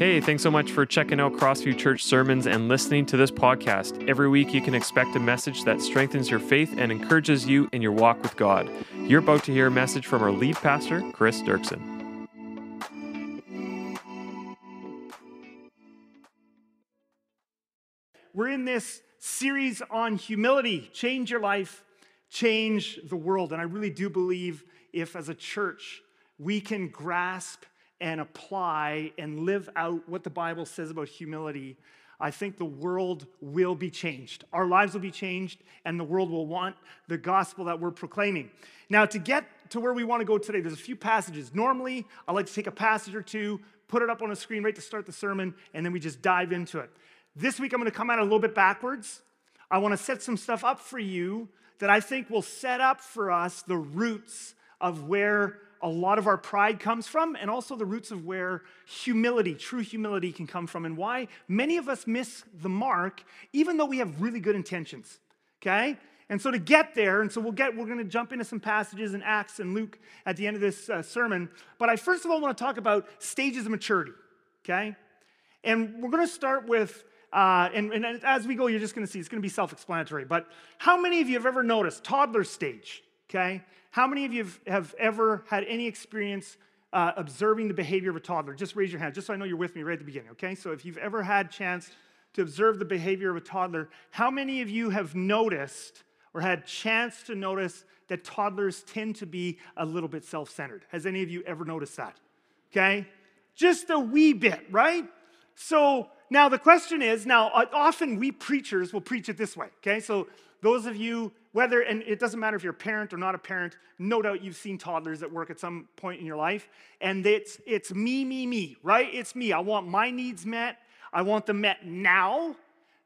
Hey, thanks so much for checking out Crossview Church sermons and listening to this podcast. Every week, you can expect a message that strengthens your faith and encourages you in your walk with God. You're about to hear a message from our lead pastor, Kris Duerksen. We're in this series on humility change your life, change the world. And I really do believe if, as a church, we can grasp and apply and live out what the Bible says about humility, I think the world will be changed. Our lives will be changed, and the world will want the gospel that we're proclaiming. Now, to get to where we want to go today, there's a few passages. Normally, I like to take a passage or two, put it up on a screen right to start the sermon, and then we just dive into it. This week, I'm going to come out a little bit backwards. I want to set some stuff up for you that I think will set up for us the roots of where a lot of our pride comes from, and also the roots of where humility, true humility, can come from, and why many of us miss the mark, even though we have really good intentions. Okay? And so to get there, and so we'll get, we're going to jump into some passages in Acts and Luke at the end of this uh, sermon. But I first of all want to talk about stages of maturity. Okay? And we're going to start with uh, and, and, as we go, you're just going to see it's going to be self explanatory. But how many of you have ever noticed toddler stage? Okay? How many of you have ever had any experience uh, observing the behavior of a toddler? Just raise your hand, just so I know you're with me right at the beginning, okay? So if you've ever had chance to observe the behavior of a toddler, how many of you have noticed or had chance to notice that toddlers tend to be a little bit self-centered? Has any of you ever noticed that? Okay? Just a wee bit, right? So now the question is, now often we preachers will preach it this way, okay? So those of you whether, and it doesn't matter if you're a parent or not a parent, no doubt you've seen toddlers at work at some point in your life. And it's, it's me, me, me, right? It's me. I want my needs met. I want them met now.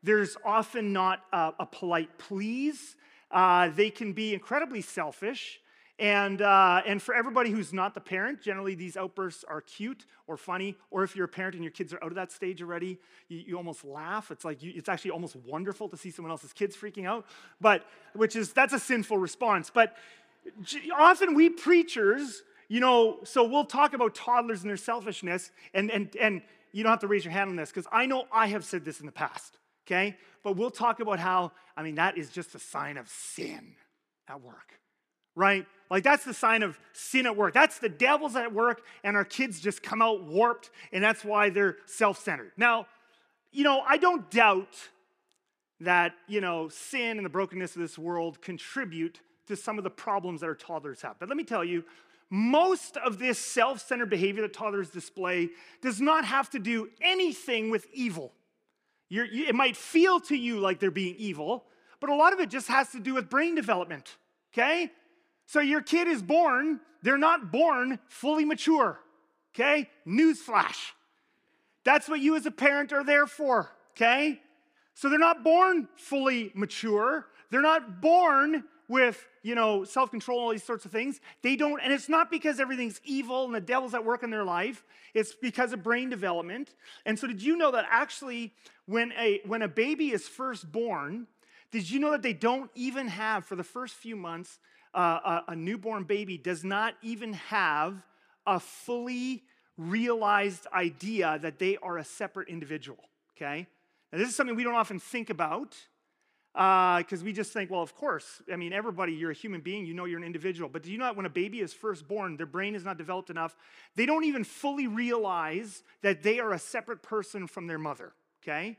There's often not a, a polite please. Uh, they can be incredibly selfish. And, uh, and for everybody who's not the parent, generally these outbursts are cute or funny. Or if you're a parent and your kids are out of that stage already, you, you almost laugh. It's like you, it's actually almost wonderful to see someone else's kids freaking out. But which is that's a sinful response. But often we preachers, you know, so we'll talk about toddlers and their selfishness, and and and you don't have to raise your hand on this because I know I have said this in the past. Okay, but we'll talk about how I mean that is just a sign of sin at work right? Like that's the sign of sin at work. That's the devil's at work, and our kids just come out warped, and that's why they're self centered. Now, you know, I don't doubt that, you know, sin and the brokenness of this world contribute to some of the problems that our toddlers have. But let me tell you, most of this self centered behavior that toddlers display does not have to do anything with evil. You, it might feel to you like they're being evil, but a lot of it just has to do with brain development, okay? So your kid is born, they're not born fully mature. Okay? Newsflash. That's what you as a parent are there for. Okay? So they're not born fully mature. They're not born with, you know, self-control, all these sorts of things. They don't, and it's not because everything's evil and the devil's at work in their life. It's because of brain development. And so did you know that actually when a when a baby is first born, did you know that they don't even have for the first few months uh, a, newborn baby does not even have a fully realized idea that they are a separate individual, okay? Now, this is something we don't often think about because uh, we just think, well, of course, I mean, everybody, you're a human being, you know you're an individual. But do you know that when a baby is first born, their brain is not developed enough, they don't even fully realize that they are a separate person from their mother, okay?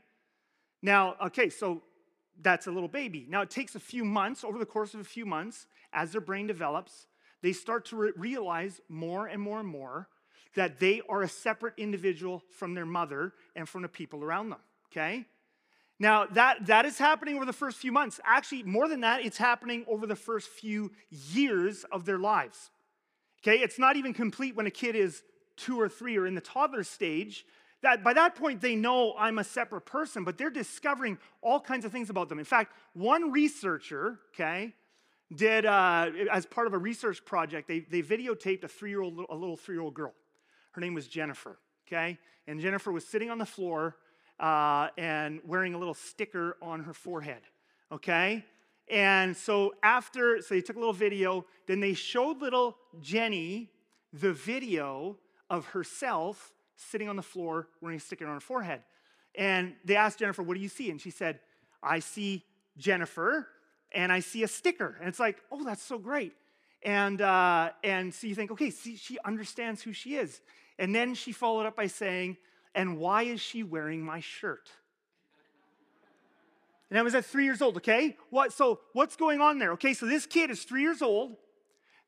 Now, okay, so that's a little baby. Now, it takes a few months, over the course of a few months, as their brain develops, they start to re- realize more and more and more that they are a separate individual from their mother and from the people around them, okay? Now, that, that is happening over the first few months. Actually, more than that, it's happening over the first few years of their lives. Okay, it's not even complete when a kid is two or three or in the toddler stage that by that point they know I'm a separate person, but they're discovering all kinds of things about them. In fact, one researcher, okay, did uh, as part of a research project, they, they videotaped a three-year-old, a little three-year-old girl. Her name was Jennifer, okay, and Jennifer was sitting on the floor uh, and wearing a little sticker on her forehead, okay. And so after, so they took a little video, then they showed little Jenny the video of herself sitting on the floor wearing a sticker on her forehead. And they asked Jennifer, What do you see? And she said, I see Jennifer and I see a sticker. And it's like, Oh, that's so great. And, uh, and so you think, okay, see, she understands who she is. And then she followed up by saying, And why is she wearing my shirt? And I was at three years old, okay? What, so what's going on there? Okay, so this kid is three years old.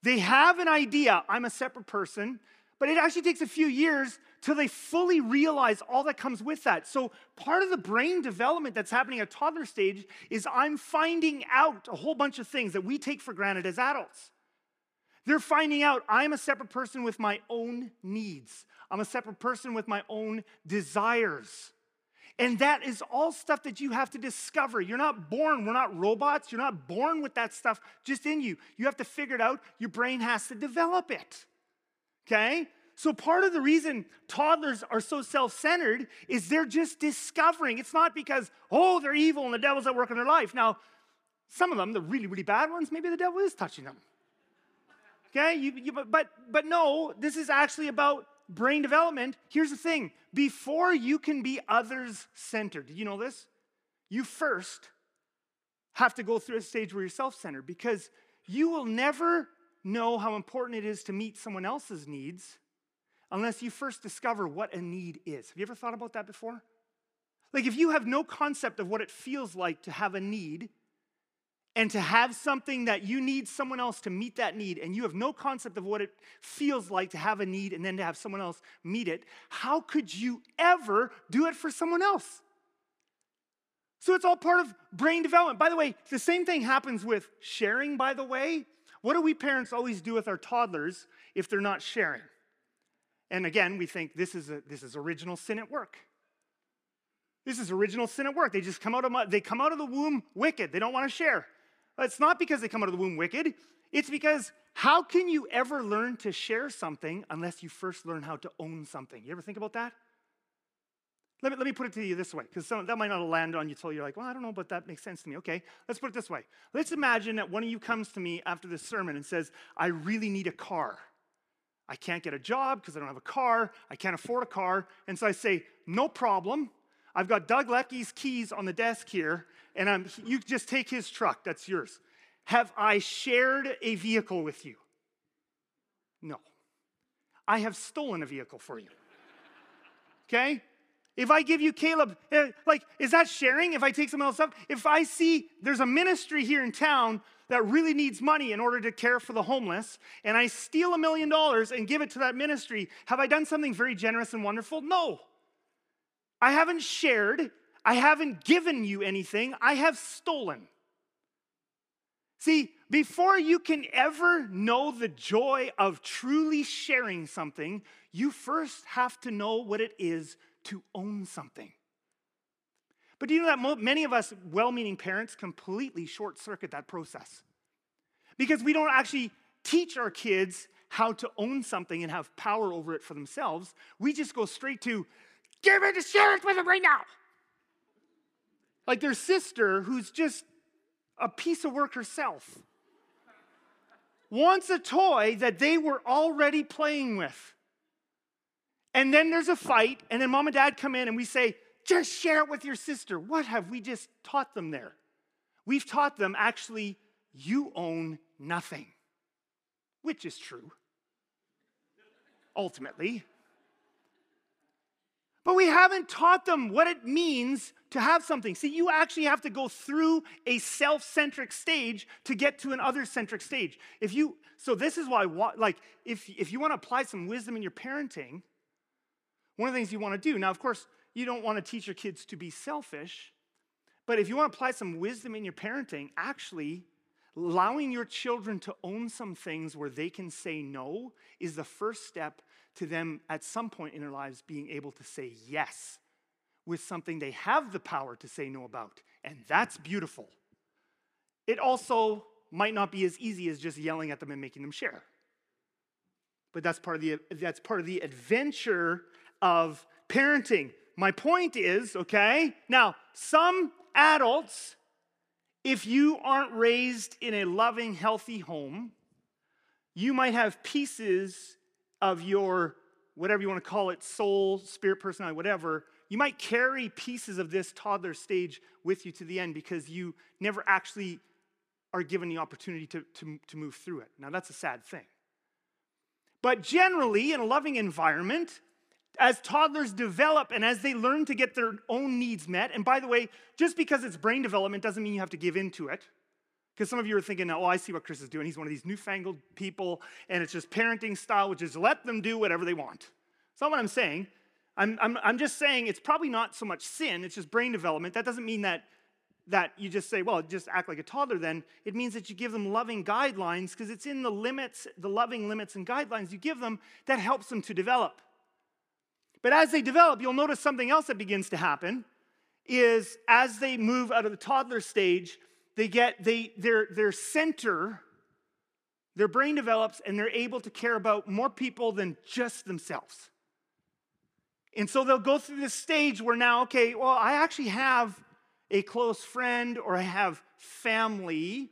They have an idea, I'm a separate person, but it actually takes a few years till they fully realize all that comes with that. So, part of the brain development that's happening at toddler stage is I'm finding out a whole bunch of things that we take for granted as adults. They're finding out I'm a separate person with my own needs, I'm a separate person with my own desires. And that is all stuff that you have to discover. You're not born, we're not robots. You're not born with that stuff just in you. You have to figure it out. Your brain has to develop it. Okay? So, part of the reason toddlers are so self centered is they're just discovering. It's not because, oh, they're evil and the devil's at work in their life. Now, some of them, the really, really bad ones, maybe the devil is touching them. Okay? You, you, but, but no, this is actually about brain development. Here's the thing before you can be others centered, did you know this? You first have to go through a stage where you're self centered because you will never know how important it is to meet someone else's needs unless you first discover what a need is. Have you ever thought about that before? Like, if you have no concept of what it feels like to have a need, and to have something that you need someone else to meet that need, and you have no concept of what it feels like to have a need and then to have someone else meet it, how could you ever do it for someone else? So it's all part of brain development. By the way, the same thing happens with sharing, by the way. What do we parents always do with our toddlers if they're not sharing? And again, we think this is, a, this is original sin at work. This is original sin at work. They just come out of they come out of the womb wicked. They don't want to share. It's not because they come out of the womb wicked. It's because how can you ever learn to share something unless you first learn how to own something? You ever think about that? Let me, let me put it to you this way, because that might not land on you until you're like, well, I don't know, but that makes sense to me. Okay, let's put it this way. Let's imagine that one of you comes to me after this sermon and says, I really need a car. I can't get a job because I don't have a car. I can't afford a car. And so I say, no problem. I've got Doug Lecky's keys on the desk here, and I'm, you just take his truck, that's yours. Have I shared a vehicle with you? No. I have stolen a vehicle for you. Okay? If I give you Caleb, eh, like, is that sharing if I take someone else up? If I see there's a ministry here in town that really needs money in order to care for the homeless, and I steal a million dollars and give it to that ministry, have I done something very generous and wonderful? No. I haven't shared, I haven't given you anything, I have stolen. See, before you can ever know the joy of truly sharing something, you first have to know what it is to own something. But do you know that many of us well meaning parents completely short circuit that process? Because we don't actually teach our kids how to own something and have power over it for themselves. We just go straight to, give it to share it with them right now. Like their sister, who's just a piece of work herself, wants a toy that they were already playing with. And then there's a fight, and then mom and dad come in and we say, just share it with your sister. What have we just taught them there? We've taught them actually, you own nothing, which is true, ultimately. But we haven't taught them what it means to have something. See, you actually have to go through a self centric stage to get to an other centric stage. If you, so this is why, like, if, if you want to apply some wisdom in your parenting, one of the things you want to do, now, of course, you don't want to teach your kids to be selfish, but if you want to apply some wisdom in your parenting, actually, allowing your children to own some things where they can say no is the first step to them at some point in their lives being able to say yes with something they have the power to say no about. And that's beautiful. It also might not be as easy as just yelling at them and making them share. But that's part of the, that's part of the adventure of parenting. My point is, okay, now, some adults, if you aren't raised in a loving, healthy home, you might have pieces of your whatever you want to call it soul, spirit, personality, whatever you might carry pieces of this toddler stage with you to the end because you never actually are given the opportunity to, to, to move through it. Now, that's a sad thing. But generally, in a loving environment, as toddlers develop and as they learn to get their own needs met, and by the way, just because it's brain development doesn't mean you have to give in to it. Because some of you are thinking, oh, I see what Kris is doing. He's one of these newfangled people, and it's just parenting style, which is let them do whatever they want. That's not what I'm saying. I'm, I'm, I'm just saying it's probably not so much sin, it's just brain development. That doesn't mean that, that you just say, well, just act like a toddler then. It means that you give them loving guidelines because it's in the limits, the loving limits and guidelines you give them that helps them to develop. But as they develop, you'll notice something else that begins to happen is as they move out of the toddler stage, they get they their their center their brain develops and they're able to care about more people than just themselves. And so they'll go through this stage where now, okay, well, I actually have a close friend or I have family,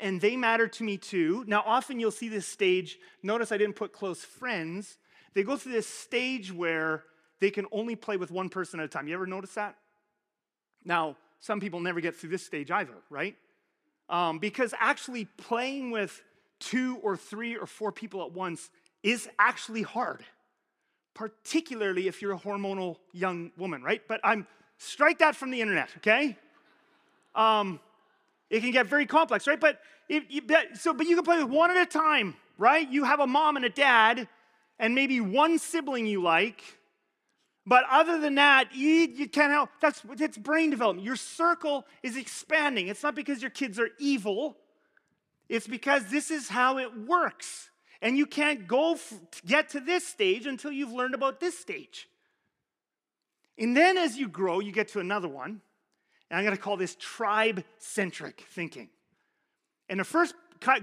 and they matter to me too. Now, often you'll see this stage. Notice I didn't put close friends. They go through this stage where they can only play with one person at a time. You ever notice that? Now, some people never get through this stage either, right? Um, because actually playing with two or three or four people at once is actually hard particularly if you're a hormonal young woman, right? But I'm strike that from the internet, okay? Um, it can get very complex, right? But you, so, but you can play with one at a time, right? You have a mom and a dad, and maybe one sibling you like. But other than that, you, can't help. That's it's brain development. Your circle is expanding. It's not because your kids are evil. It's because this is how it works. And you can't go f- get to this stage until you've learned about this stage. And then as you grow, you get to another one. And I'm going to call this tribe centric thinking. And the first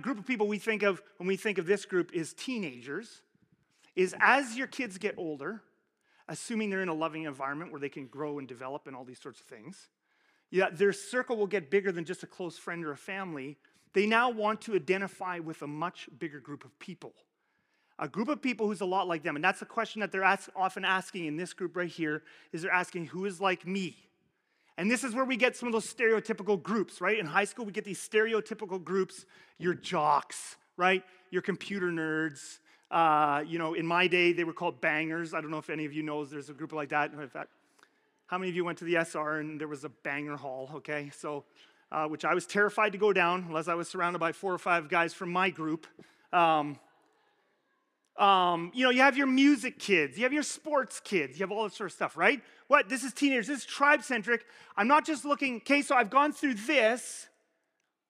group of people we think of when we think of this group is teenagers, is as your kids get older, assuming they're in a loving environment where they can grow and develop and all these sorts of things, yeah, their circle will get bigger than just a close friend or a family, they now want to identify with a much bigger group of people. A group of people who's a lot like them. And that's the question that they're ask, often asking in this group right here is they're asking, who is like me? And this is where we get some of those stereotypical groups, right? In high school, we get these stereotypical groups. Your jocks, right? Your computer nerds. Uh, you know, in my day, they were called bangers. I don't know if any of you knows there's a group like that. In fact, how many of you went to the SR and there was a banger hall? Okay, so uh, which I was terrified to go down unless I was surrounded by four or five guys from my group. Um, um, you know, you have your music kids, you have your sports kids, you have all this sort of stuff, right? What? This is teenagers, this is tribe centric. I'm not just looking, okay, so I've gone through this.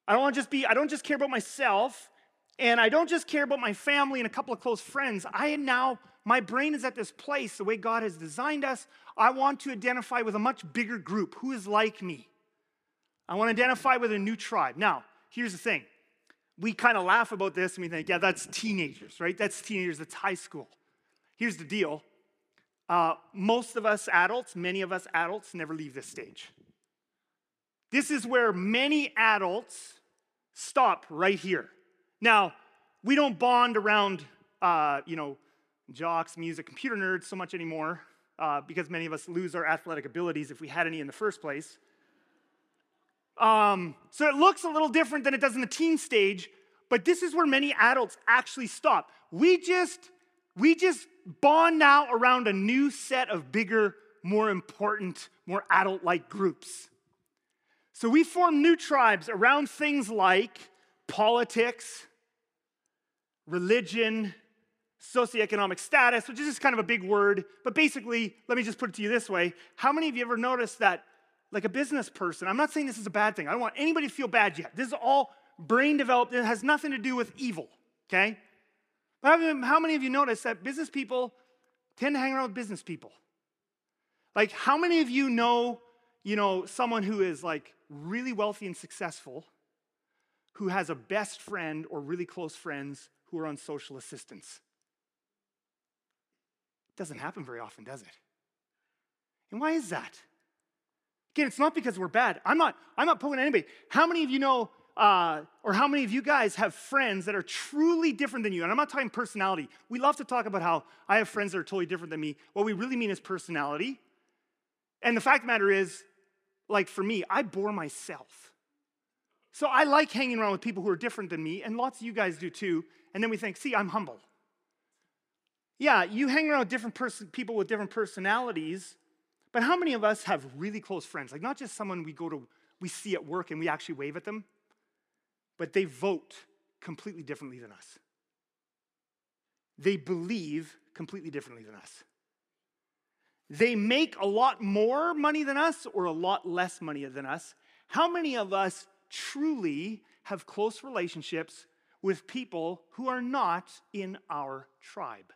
I don't want to just be, I don't just care about myself, and I don't just care about my family and a couple of close friends. I am now, my brain is at this place, the way God has designed us. I want to identify with a much bigger group who is like me. I want to identify with a new tribe. Now, here's the thing. We kind of laugh about this and we think, yeah, that's teenagers, right? That's teenagers, that's high school. Here's the deal uh, most of us adults, many of us adults, never leave this stage. This is where many adults stop right here. Now, we don't bond around, uh, you know, jocks, music, computer nerds so much anymore uh, because many of us lose our athletic abilities if we had any in the first place. Um, so it looks a little different than it does in the teen stage, but this is where many adults actually stop. We just we just bond now around a new set of bigger, more important, more adult-like groups. So we form new tribes around things like politics, religion, socioeconomic status, which is just kind of a big word, but basically, let me just put it to you this way. How many of you ever noticed that like a business person, I'm not saying this is a bad thing. I don't want anybody to feel bad yet. This is all brain developed. It has nothing to do with evil, okay? But how many of you notice that business people tend to hang around with business people? Like, how many of you know, you know, someone who is like really wealthy and successful, who has a best friend or really close friends who are on social assistance? It doesn't happen very often, does it? And why is that? Again, it's not because we're bad. I'm not, I'm not pulling anybody. How many of you know uh, or how many of you guys have friends that are truly different than you? And I'm not talking personality. We love to talk about how I have friends that are totally different than me. What we really mean is personality. And the fact of the matter is, like for me, I bore myself. So I like hanging around with people who are different than me, and lots of you guys do too. And then we think, see, I'm humble. Yeah, you hang around with different people with different personalities, but how many of us have really close friends? Like not just someone we go to, we see at work and we actually wave at them, but they vote completely differently than us. They believe completely differently than us. They make a lot more money than us or a lot less money than us. How many of us truly have close relationships with people who are not in our tribe?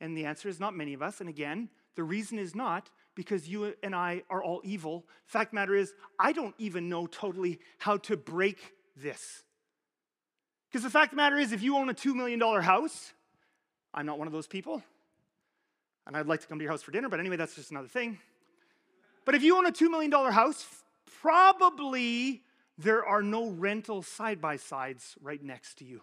And the answer is not many of us. And again, the reason is not because you and I are all evil. Fact matter is, I don't even know totally how to break this. Because the fact of the matter is, if you own a $2 million house, I'm not one of those people. And I'd like to come to your house for dinner, but anyway, that's just another thing. But if you own a $2 million house, probably there are no rental side by sides right next to you.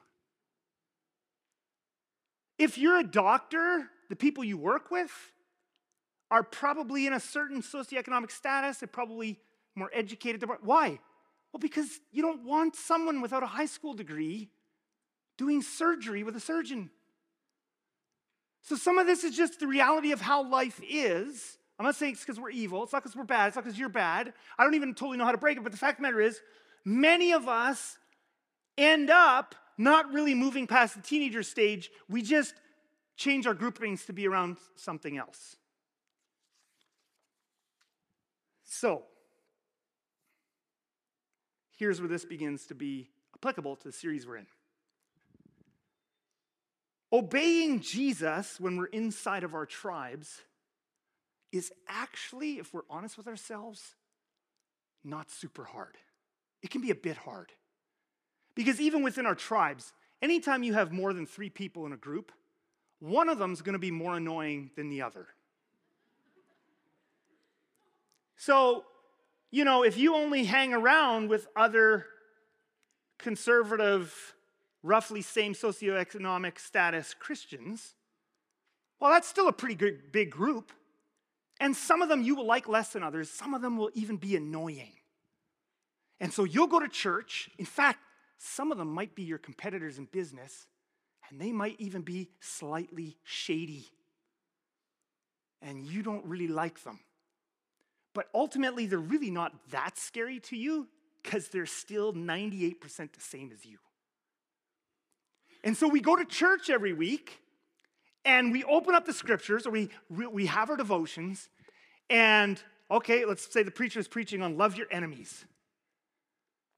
If you're a doctor, the people you work with are probably in a certain socioeconomic status, they're probably more educated. Why? Well, because you don't want someone without a high school degree doing surgery with a surgeon. So some of this is just the reality of how life is. I'm not saying it's because we're evil. It's not because we're bad. It's not because you're bad. I don't even totally know how to break it. But the fact of the matter is, many of us end up not really moving past the teenager stage. We just change our groupings to be around something else. So, here's where this begins to be applicable to the series we're in. Obeying Jesus when we're inside of our tribes is actually, if we're honest with ourselves, not super hard. It can be a bit hard. Because even within our tribes, anytime you have more than three people in a group, one of them is going to be more annoying than the other. So, you know, if you only hang around with other conservative, roughly same socioeconomic status Christians, well, that's still a pretty good, big group. And some of them you will like less than others, some of them will even be annoying. And so you'll go to church. In fact, some of them might be your competitors in business, and they might even be slightly shady. And you don't really like them. But ultimately, they're really not that scary to you because they're still 98% the same as you. And so we go to church every week and we open up the scriptures or we, we have our devotions. And okay, let's say the preacher is preaching on love your enemies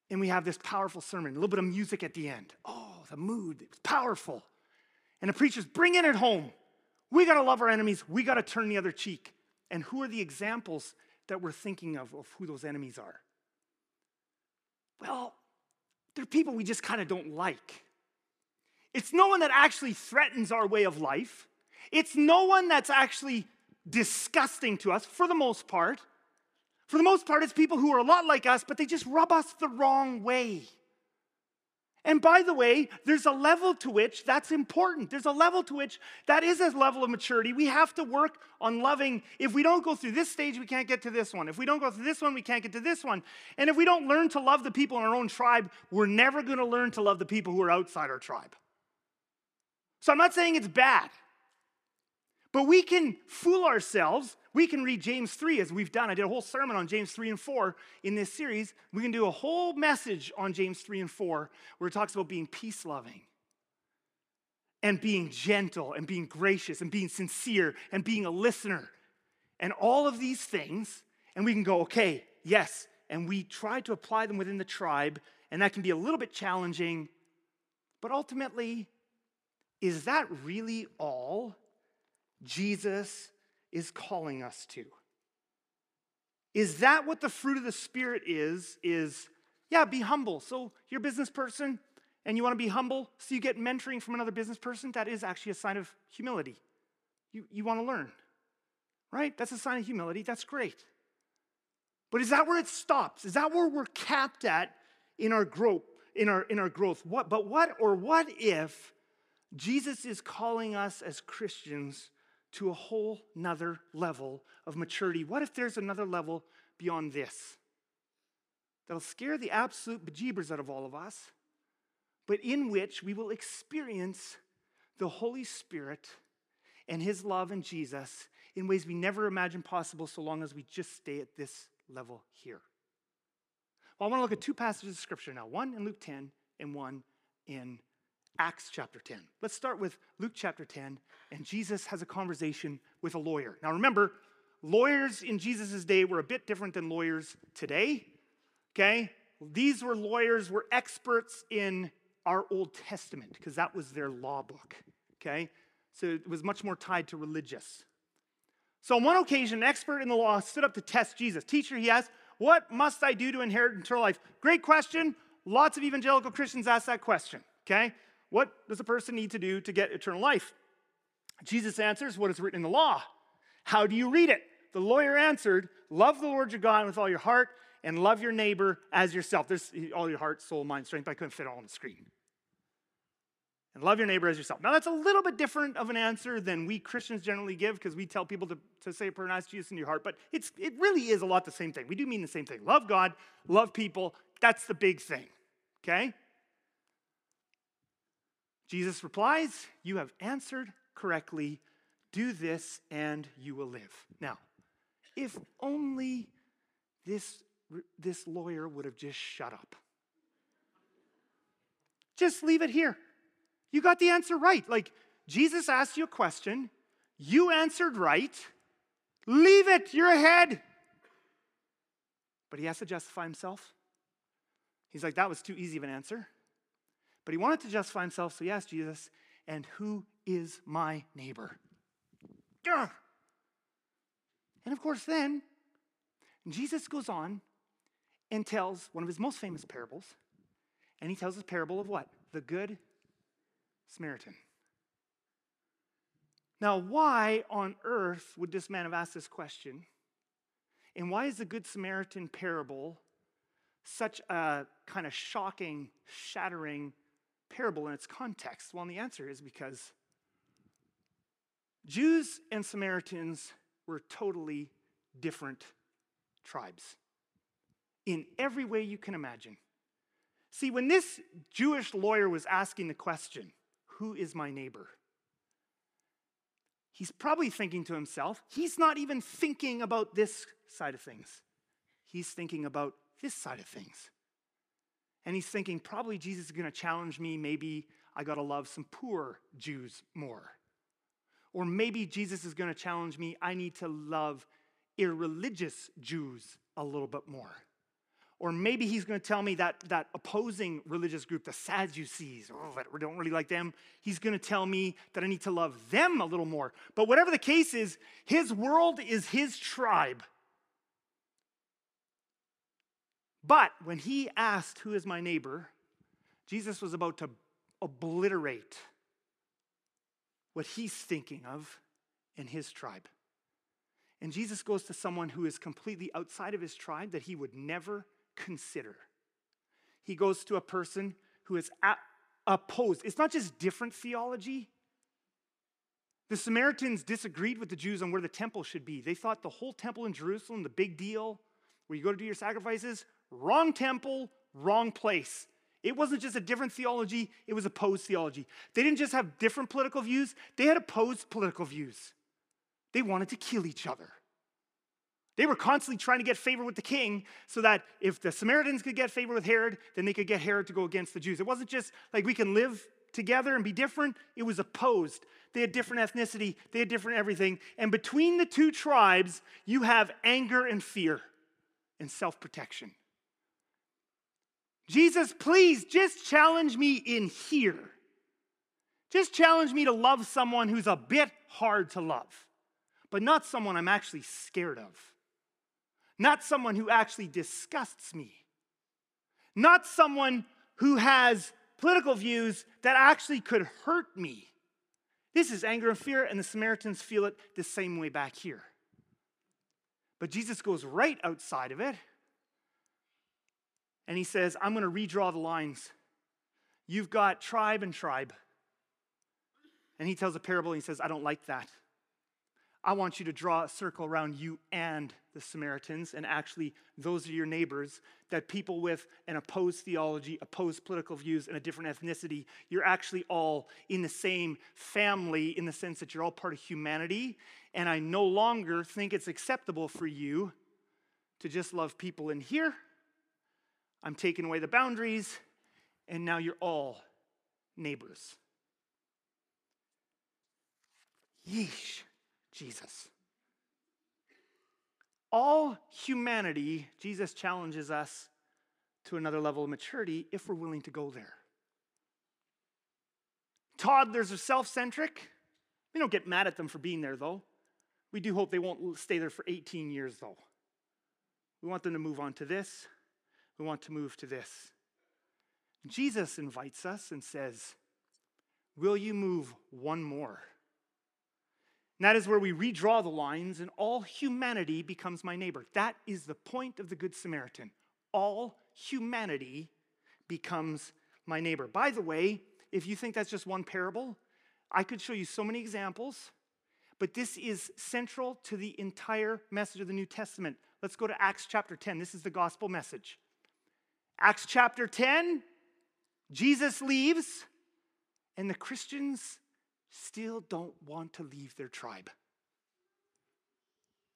and we have this powerful sermon, a little bit of music at the end. Oh, the mood, it's powerful. And the preacher's bringing it home. We got to love our enemies. We got to turn the other cheek. And who are the examples that we're thinking of of who those enemies are? Well, they're people we just kind of don't like. It's no one that actually threatens our way of life. It's no one that's actually disgusting to us for the most part. For the most part, it's people who are a lot like us, but they just rub us the wrong way. And by the way, there's a level to which that's important. There's a level to which that is a level of maturity. We have to work on loving. If we don't go through this stage, we can't get to this one. If we don't go through this one, we can't get to this one. And if we don't learn to love the people in our own tribe, we're never going to learn to love the people who are outside our tribe. So I'm not saying it's bad. But we can fool ourselves. We can read James 3 as we've done. I did a whole sermon on James 3 and 4 in this series. We can do a whole message on James 3 and 4 where it talks about being peace loving and being gentle and being gracious and being sincere and being a listener and all of these things. And we can go, okay, yes. And we try to apply them within the tribe, and that can be a little bit challenging. But ultimately, is that really all Jesus is calling us to. Is that what the fruit of the Spirit is? Is, yeah, be humble. So you're a business person and you want to be humble, so you get mentoring from another business person. That is actually a sign of humility. You, you want to learn, right? That's a sign of humility. That's great. But is that where it stops? Is that where we're capped at in our growth, in our, in our growth. What, but what or what if Jesus is calling us as Christians to a whole nother level of maturity? What if there's another level beyond this? That'll scare the absolute bejeebers out of all of us, but in which we will experience the Holy Spirit and His love and Jesus in ways we never imagined possible so long as we just stay at this level here. Well, I want to look at two passages of Scripture now one in Luke 10 and one in Acts chapter 10. Let's start with Luke chapter 10, and Jesus has a conversation with a lawyer. Now, remember, lawyers in Jesus' day were a bit different than lawyers today. Okay? These were lawyers, were experts in our Old Testament because that was their law book. Okay? So it was much more tied to religious. So on one occasion, an expert in the law stood up to test Jesus. Teacher, he asked, What must I do to inherit eternal life? Great question. Lots of evangelical Christians ask that question. Okay? What does a person need to do to get eternal life? Jesus answers, What is written in the law? How do you read it? The lawyer answered, Love the Lord your God with all your heart and love your neighbor as yourself. There's all your heart, soul, mind, strength. I couldn't fit it all on the screen. And love your neighbor as yourself. Now, that's a little bit different of an answer than we Christians generally give because we tell people to, to say a prayer and ask Jesus in your heart, but it's, it really is a lot the same thing. We do mean the same thing. Love God, love people. That's the big thing, okay? Jesus replies, You have answered correctly. Do this and you will live. Now, if only this, this lawyer would have just shut up. Just leave it here. You got the answer right. Like, Jesus asked you a question, you answered right. Leave it, you're ahead. But he has to justify himself. He's like, that was too easy of an answer. But he wanted to justify himself, so he asked Jesus, and who is my neighbor? And of course, then Jesus goes on and tells one of his most famous parables. And he tells his parable of what? The good Samaritan. Now, why on earth would this man have asked this question? And why is the Good Samaritan parable such a kind of shocking, shattering parable in its context? Well, the answer is because Jews and Samaritans were totally different tribes in every way you can imagine. See, when this Jewish lawyer was asking the question, Who is my neighbor? He's probably thinking to himself, he's not even thinking about this side of things. He's thinking about this side of things. And he's thinking, probably Jesus is going to challenge me. Maybe I got to love some poor Jews more. Or maybe Jesus is going to challenge me. I need to love irreligious Jews a little bit more. Or maybe he's going to tell me that that opposing religious group, the Sadducees, oh, I don't really like them. He's going to tell me that I need to love them a little more. But whatever the case is, his world is his tribe. But when he asked, Who is my neighbor? Jesus was about to obliterate what he's thinking of in his tribe. And Jesus goes to someone who is completely outside of his tribe that he would never consider. He goes to a person who is opposed. It's not just different theology. The Samaritans disagreed with the Jews on where the temple should be. They thought the whole temple in Jerusalem, the big deal, where you go to do your sacrifices, wrong temple, wrong place. It wasn't just a different theology, it was opposed theology. They didn't just have different political views, they had opposed political views. They wanted to kill each other. They were constantly trying to get favor with the king so that if the Samaritans could get favor with Herod, then they could get Herod to go against the Jews. It wasn't just like we can live together and be different, it was opposed. They had different ethnicity, they had different everything. And between the two tribes, you have anger and fear and self protection. Jesus, please just challenge me in here. Just challenge me to love someone who's a bit hard to love, but not someone I'm actually scared of not someone who actually disgusts me, not someone who has political views that actually could hurt me. This is anger and fear, and the Samaritans feel it the same way back here. But Jesus goes right outside of it. And he says, I'm going to redraw the lines. You've got tribe and tribe. And he tells a parable and he says, I don't like that. I want you to draw a circle around you and the Samaritans, and actually, those are your neighbors. That people with an opposed theology, opposed political views, and a different ethnicity, you're actually all in the same family in the sense that you're all part of humanity. And I no longer think it's acceptable for you to just love people in here. I'm taking away the boundaries, and now you're all neighbors. Yeesh. Jesus. All humanity, Jesus challenges us to another level of maturity if we're willing to go there. Toddlers are self centric. We don't get mad at them for being there, though. We do hope they won't stay there for 18 years, though. We want them to move on to this. We want to move to this. Jesus invites us and says, Will you move one more? And that is where we redraw the lines, and all humanity becomes my neighbor. That is the point of the Good Samaritan. All humanity becomes my neighbor. By the way, if you think that's just one parable, I could show you so many examples, but this is central to the entire message of the New Testament. Let's go to Acts chapter 10. This is the gospel message. Acts chapter 10, Jesus leaves, and the Christians still don't want to leave their tribe.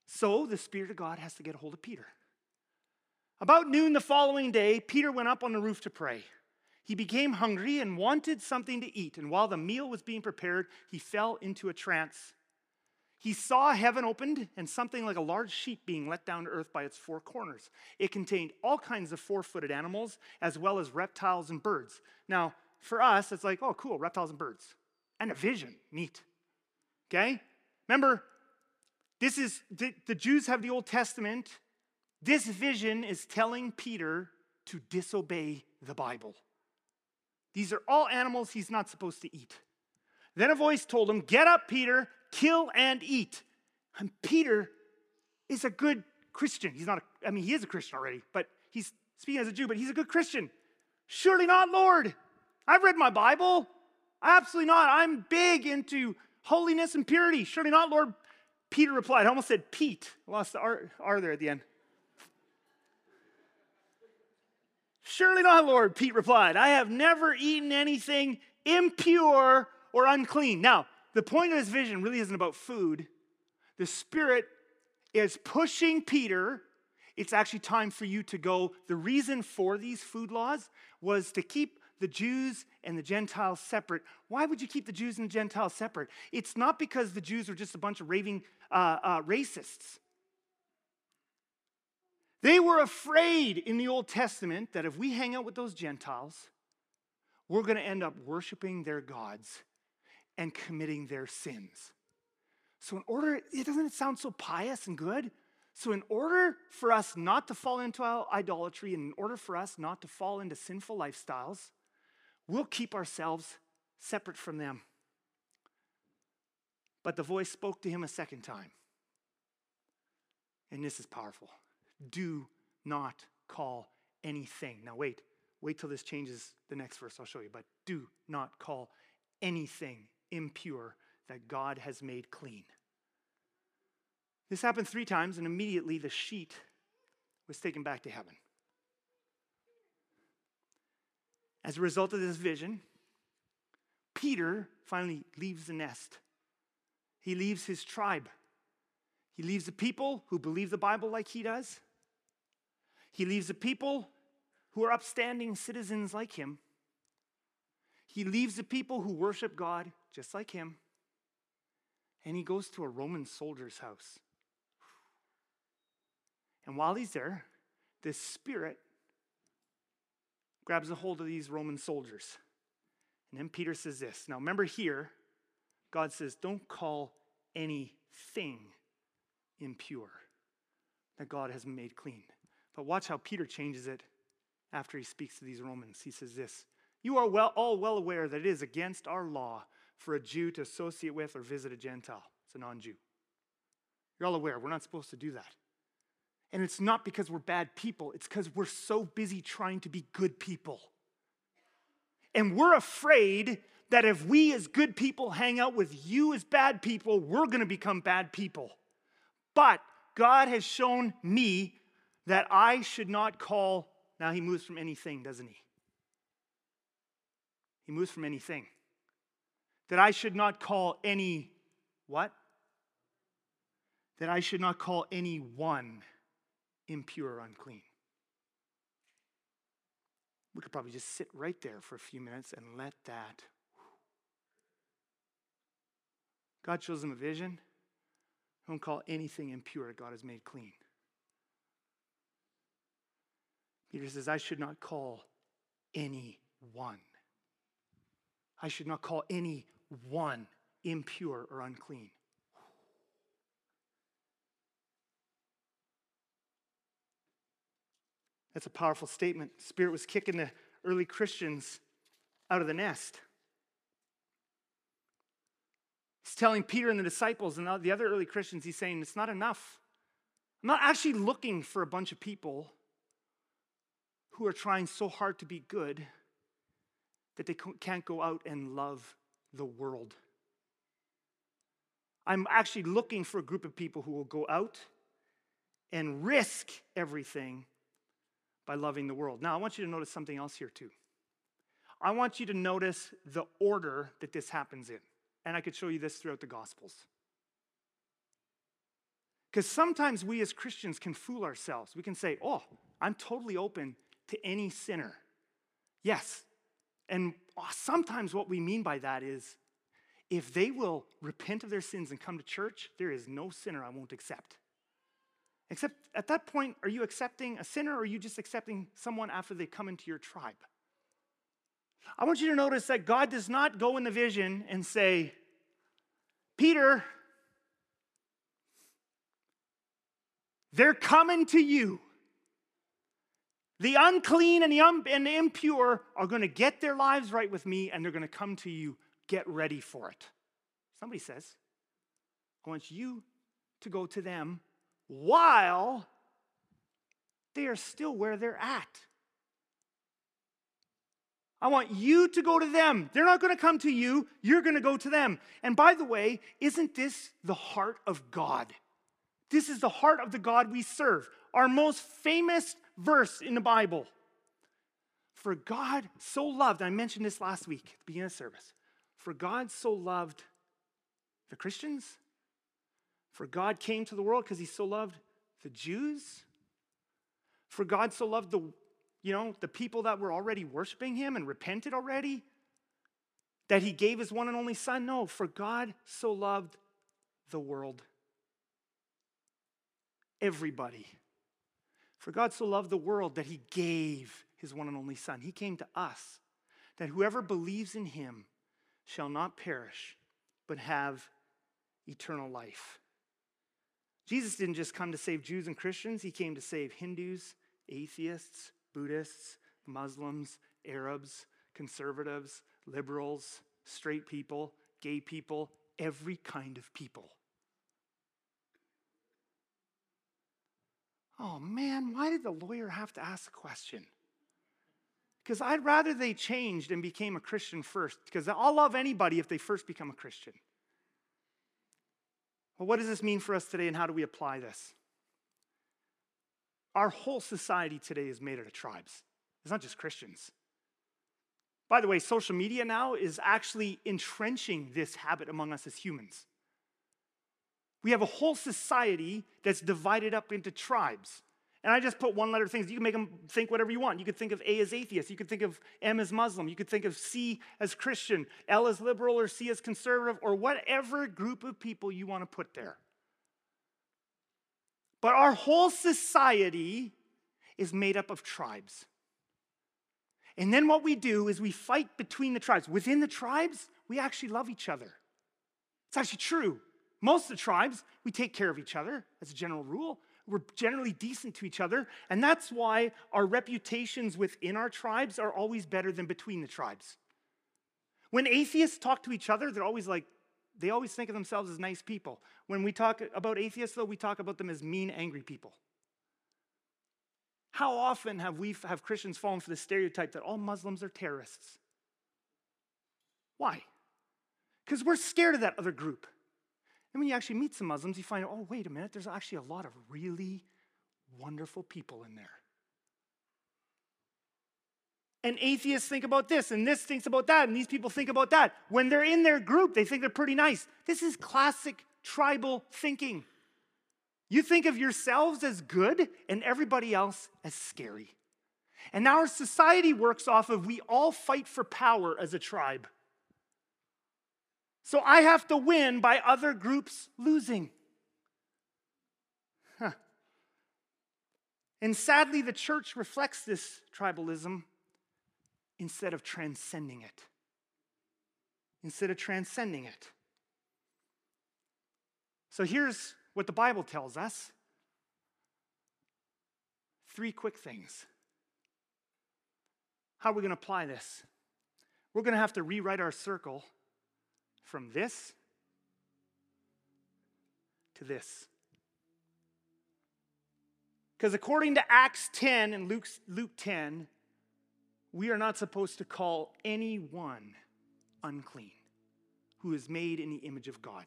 So the Spirit of God has to get a hold of Peter. About noon the following day, Peter went up on the roof to pray. He became hungry and wanted something to eat, and while the meal was being prepared, he fell into a trance. He saw heaven opened and something like a large sheet being let down to earth by its four corners. It contained all kinds of four footed animals, as well as reptiles and birds. Now, for us, it's like, oh, cool, reptiles and birds and a vision. Neat. Okay? Remember, this is the, the Jews have the Old Testament. This vision is telling Peter to disobey the Bible. These are all animals he's not supposed to eat. Then a voice told him, Get up, Peter, kill and eat. And Peter is a good Christian. He's not, a, I mean, he is a Christian already, but he's speaking as a Jew, but he's a good Christian. Surely not, Lord. I've read my Bible. Absolutely not. I'm big into holiness and purity. Surely not, Lord. Peter replied. I almost said Pete. I lost the R, R there at the end. Surely not, Lord, Pete replied. I have never eaten anything impure or unclean. Now, the point of this vision really isn't about food. The Spirit is pushing Peter. It's actually time for you to go. The reason for these food laws was to keep the Jews and the Gentiles separate. Why would you keep the Jews and the Gentiles separate? It's not because the Jews are just a bunch of raving uh, uh, racists. They were afraid in the Old Testament that if we hang out with those Gentiles, we're going to end up worshiping their gods and committing their sins. So, in order, it doesn't it sound so pious and good? So, in order for us not to fall into idolatry and in order for us not to fall into sinful lifestyles, We'll keep ourselves separate from them. But the voice spoke to him a second time. And this is powerful. Do not call anything. Now, wait, wait till this changes the next verse I'll show you. But do not call anything impure that God has made clean. This happened three times, and immediately the sheet was taken back to heaven. As a result of this vision, Peter finally leaves the nest. He leaves his tribe. He leaves the people who believe the Bible like he does. He leaves the people who are upstanding citizens like him. He leaves the people who worship God just like him. And he goes to a Roman soldier's house. And while he's there, this Spirit grabs a hold of these Roman soldiers. And then Peter says this. Now, remember here, God says, don't call anything impure that God has made clean. But watch how Peter changes it after he speaks to these Romans. He says this You are well, all well aware that it is against our law for a Jew to associate with or visit a Gentile. It's a non Jew. You're all aware. We're not supposed to do that. And it's not because we're bad people, it's because we're so busy trying to be good people. And we're afraid that if we as good people hang out with you as bad people, we're gonna become bad people. But God has shown me that I should not call, now he moves from anything, doesn't he? He moves from anything. That I should not call any what? That I should not call any one impure or unclean. We could probably just sit right there for a few minutes and let that. God shows them a vision. Don't call anything impure that God has made clean. Peter says, I should not call any one. I should not call any one impure or unclean. That's a powerful statement. Spirit was kicking the early Christians out of the nest. He's telling Peter and the disciples and the other early Christians, he's saying, it's not enough. I'm not actually looking for a bunch of people who are trying so hard to be good that they can't go out and love the world. I'm actually looking for a group of people who will go out and risk everything by loving the world. Now, I want you to notice something else here, too. I want you to notice the order that this happens in. And I could show you this throughout the Gospels. Because sometimes we as Christians can fool ourselves. We can say, oh, I'm totally open to any sinner. Yes. And sometimes what we mean by that is if they will repent of their sins and come to church, there is no sinner I won't accept. Except at that point, are you accepting a sinner or are you just accepting someone after they come into your tribe? I want you to notice that God does not go in the vision and say, Peter, they're coming to you. The unclean and the, un- and the impure are going to get their lives right with me and they're going to come to you. Get ready for it. Somebody says, I want you to go to them while they are still where they're at. I want you to go to them. They're not going to come to you, you're going to go to them. And by the way, isn't this the heart of God? This is the heart of the God we serve. Our most famous verse in the Bible. For God so loved, I mentioned this last week at the beginning of service. For God so loved the Christians. For God came to the world because he so loved the Jews. For God so loved the you know, the people that were already worshiping him and repented already, that he gave his one and only son? No, for God so loved the world. Everybody. For God so loved the world that he gave his one and only son. He came to us, that whoever believes in him shall not perish, but have eternal life. Jesus didn't just come to save Jews and Christians, he came to save Hindus, atheists, Buddhists, Muslims, Arabs, conservatives, liberals, straight people, gay people, every kind of people. Oh man, why did the lawyer have to ask the question? Because I'd rather they changed and became a Christian first, because I'll love anybody if they first become a Christian. Well, what does this mean for us today, and how do we apply this? Our whole society today is made out of tribes. It's not just Christians. By the way, social media now is actually entrenching this habit among us as humans. We have a whole society that's divided up into tribes. And I just put one letter things. You can make them think whatever you want. You could think of A as atheist. You could think of M as Muslim. You could think of C as Christian, L as liberal, or C as conservative, or whatever group of people you want to put there. But our whole society is made up of tribes. And then what we do is we fight between the tribes. Within the tribes, we actually love each other. It's actually true. Most of the tribes, we take care of each other as a general rule. We're generally decent to each other. And that's why our reputations within our tribes are always better than between the tribes. When atheists talk to each other, they're always like, they always think of themselves as nice people. When we talk about atheists, though, we talk about them as mean, angry people. How often have we have Christians fallen for the stereotype that all Muslims are terrorists? Why? Because we're scared of that other group. And when you actually meet some Muslims, you find, oh, wait a minute, there's actually a lot of really wonderful people in there. And atheists think about this, and this thinks about that, and these people think about that. When they're in their group, they think they're pretty nice. This is classic tribal thinking. You think of yourselves as good and everybody else as scary. And our society works off of we all fight for power as a tribe. So I have to win by other groups losing. Huh. And sadly, the church reflects this tribalism instead of transcending it. Instead of transcending it. So here's what the Bible tells us three quick things. How are we going to apply this? We're going to have to rewrite our circle from this to this. Because according to Acts 10 and Luke, Luke 10, we are not supposed to call anyone unclean who is made in the image of God.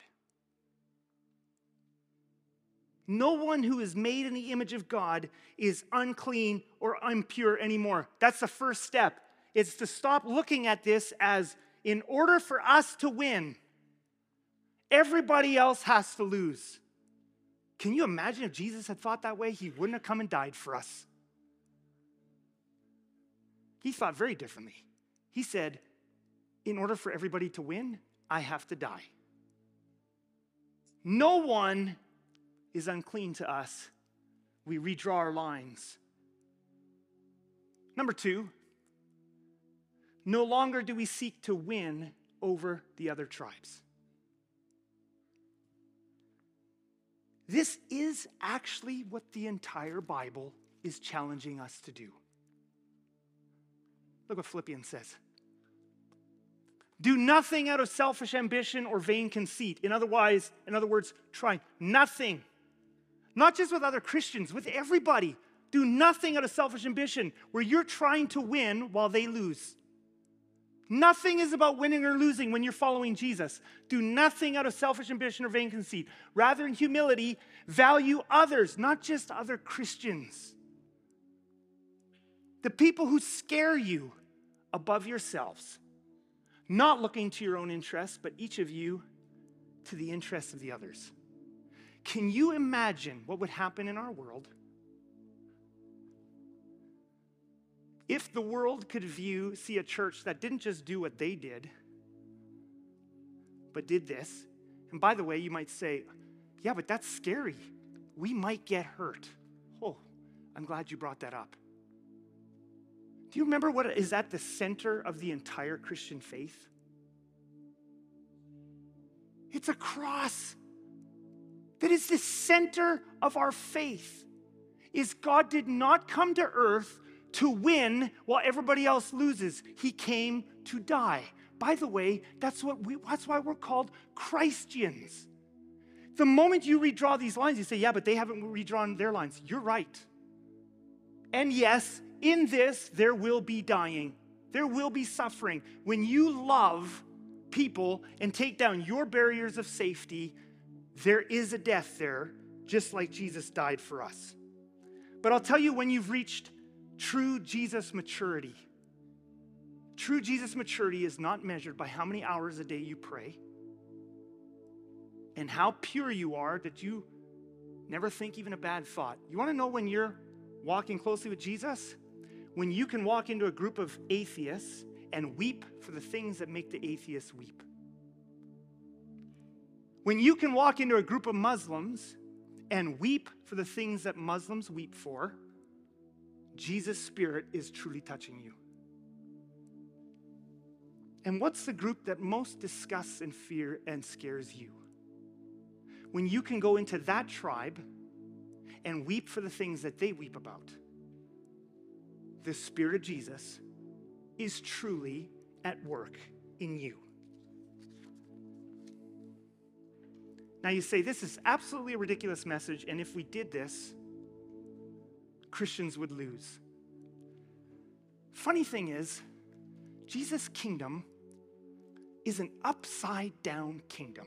No one who is made in the image of God is unclean or impure anymore. That's the first step. It's to stop looking at this as in order for us to win, everybody else has to lose. Can you imagine if Jesus had thought that way? He wouldn't have come and died for us. He thought very differently. He said, In order for everybody to win, I have to die. No one is unclean to us. We redraw our lines. Number two, no longer do we seek to win over the other tribes. This is actually what the entire Bible is challenging us to do. Look what Philippians says. Do nothing out of selfish ambition or vain conceit. In other, in other words, try nothing. Not just with other Christians, with everybody. Do nothing out of selfish ambition where you're trying to win while they lose. Nothing is about winning or losing when you're following Jesus. Do nothing out of selfish ambition or vain conceit. Rather, in humility, value others, not just other Christians the people who scare you above yourselves, not looking to your own interests, but each of you to the interests of the others. Can you imagine what would happen in our world if the world could view, see a church that didn't just do what they did, but did this? And by the way, you might say, yeah, but that's scary. We might get hurt. Oh, I'm glad you brought that up. Do you remember what is at the center of the entire Christian faith? It's a cross. That is the center of our faith. Is God did not come to earth to win while everybody else loses. He came to die. By the way, that's what we that's why we're called Christians. The moment you redraw these lines, you say, yeah, but they haven't redrawn their lines. You're right. And yes, in this, there will be dying, there will be suffering. When you love people and take down your barriers of safety, there is a death there, just like Jesus died for us. But I'll tell you when you've reached true Jesus maturity. True Jesus maturity is not measured by how many hours a day you pray and how pure you are that you never think even a bad thought. You want to know when you're walking closely with Jesus? when you can walk into a group of atheists and weep for the things that make the atheists weep. When you can walk into a group of Muslims and weep for the things that Muslims weep for, Jesus' Spirit is truly touching you. And what's the group that most disgusts and fear and scares you? When you can go into that tribe and weep for the things that they weep about the Spirit of Jesus is truly at work in you. Now you say, this is absolutely a ridiculous message, and if we did this, Christians would lose. Funny thing is, Jesus' kingdom is an upside down kingdom.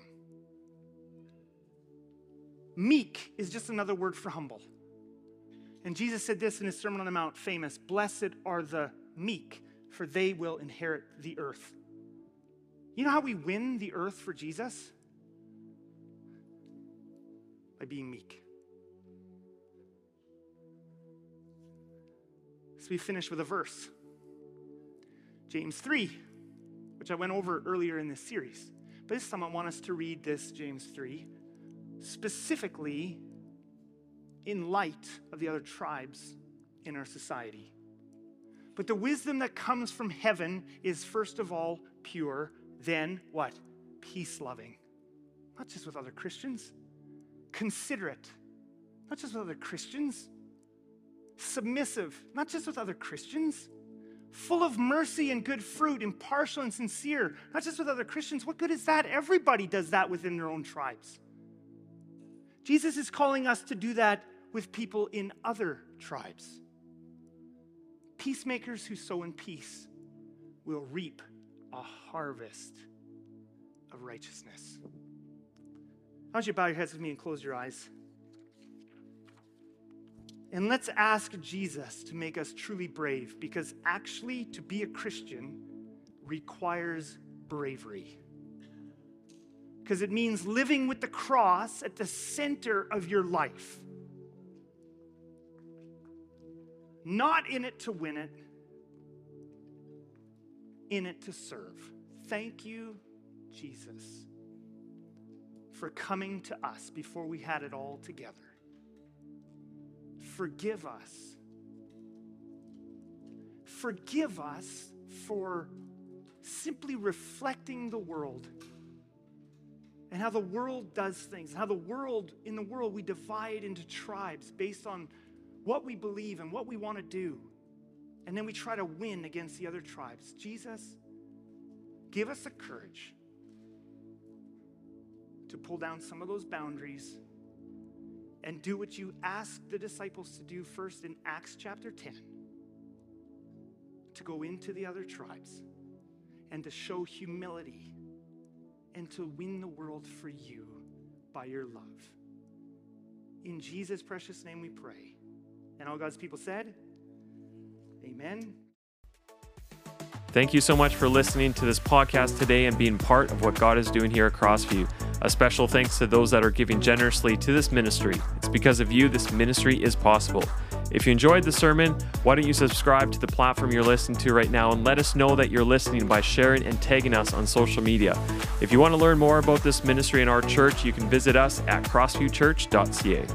Meek is just another word for humble. And Jesus said this in his Sermon on the Mount, famous Blessed are the meek, for they will inherit the earth. You know how we win the earth for Jesus? By being meek. We finish with a verse James 3, which I went over earlier in this series. But this time I want us to read this, James 3, specifically in light of the other tribes in our society. But the wisdom that comes from heaven is first of all pure, then what? Peace loving. Not just with other Christians, considerate, not just with other Christians, submissive, not just with other Christians, full of mercy and good fruit, impartial and sincere, not just with other Christians. What good is that? Everybody does that within their own tribes. Jesus is calling us to do that with people in other tribes. Peacemakers who sow in peace will reap a harvest of righteousness. I want you to bow your heads with me and close your eyes. And let's ask Jesus to make us truly brave because actually, to be a Christian requires bravery. Because it means living with the cross at the center of your life. Not in it to win it, in it to serve. Thank you, Jesus, for coming to us before we had it all together forgive us. Forgive us for simply reflecting the world and how the world does things, how the world, in the world, we divide into tribes based on what we believe and what we want to do. And then we try to win against the other tribes. Jesus, give us the courage to pull down some of those boundaries and do what you asked the disciples to do first in Acts chapter 10 to go into the other tribes and to show humility and to win the world for you by your love. In Jesus' precious name we pray. And all God's people said, Amen. Thank you so much for listening to this podcast today and being part of what God is doing here at Crossview. A special thanks to those that are giving generously to this ministry. It's because of you this ministry is possible. If you enjoyed the sermon, why don't you subscribe to the platform you're listening to right now and let us know that you're listening by sharing and tagging us on social media. If you want to learn more about this ministry in our church, you can visit us at crossviewchurch.ca.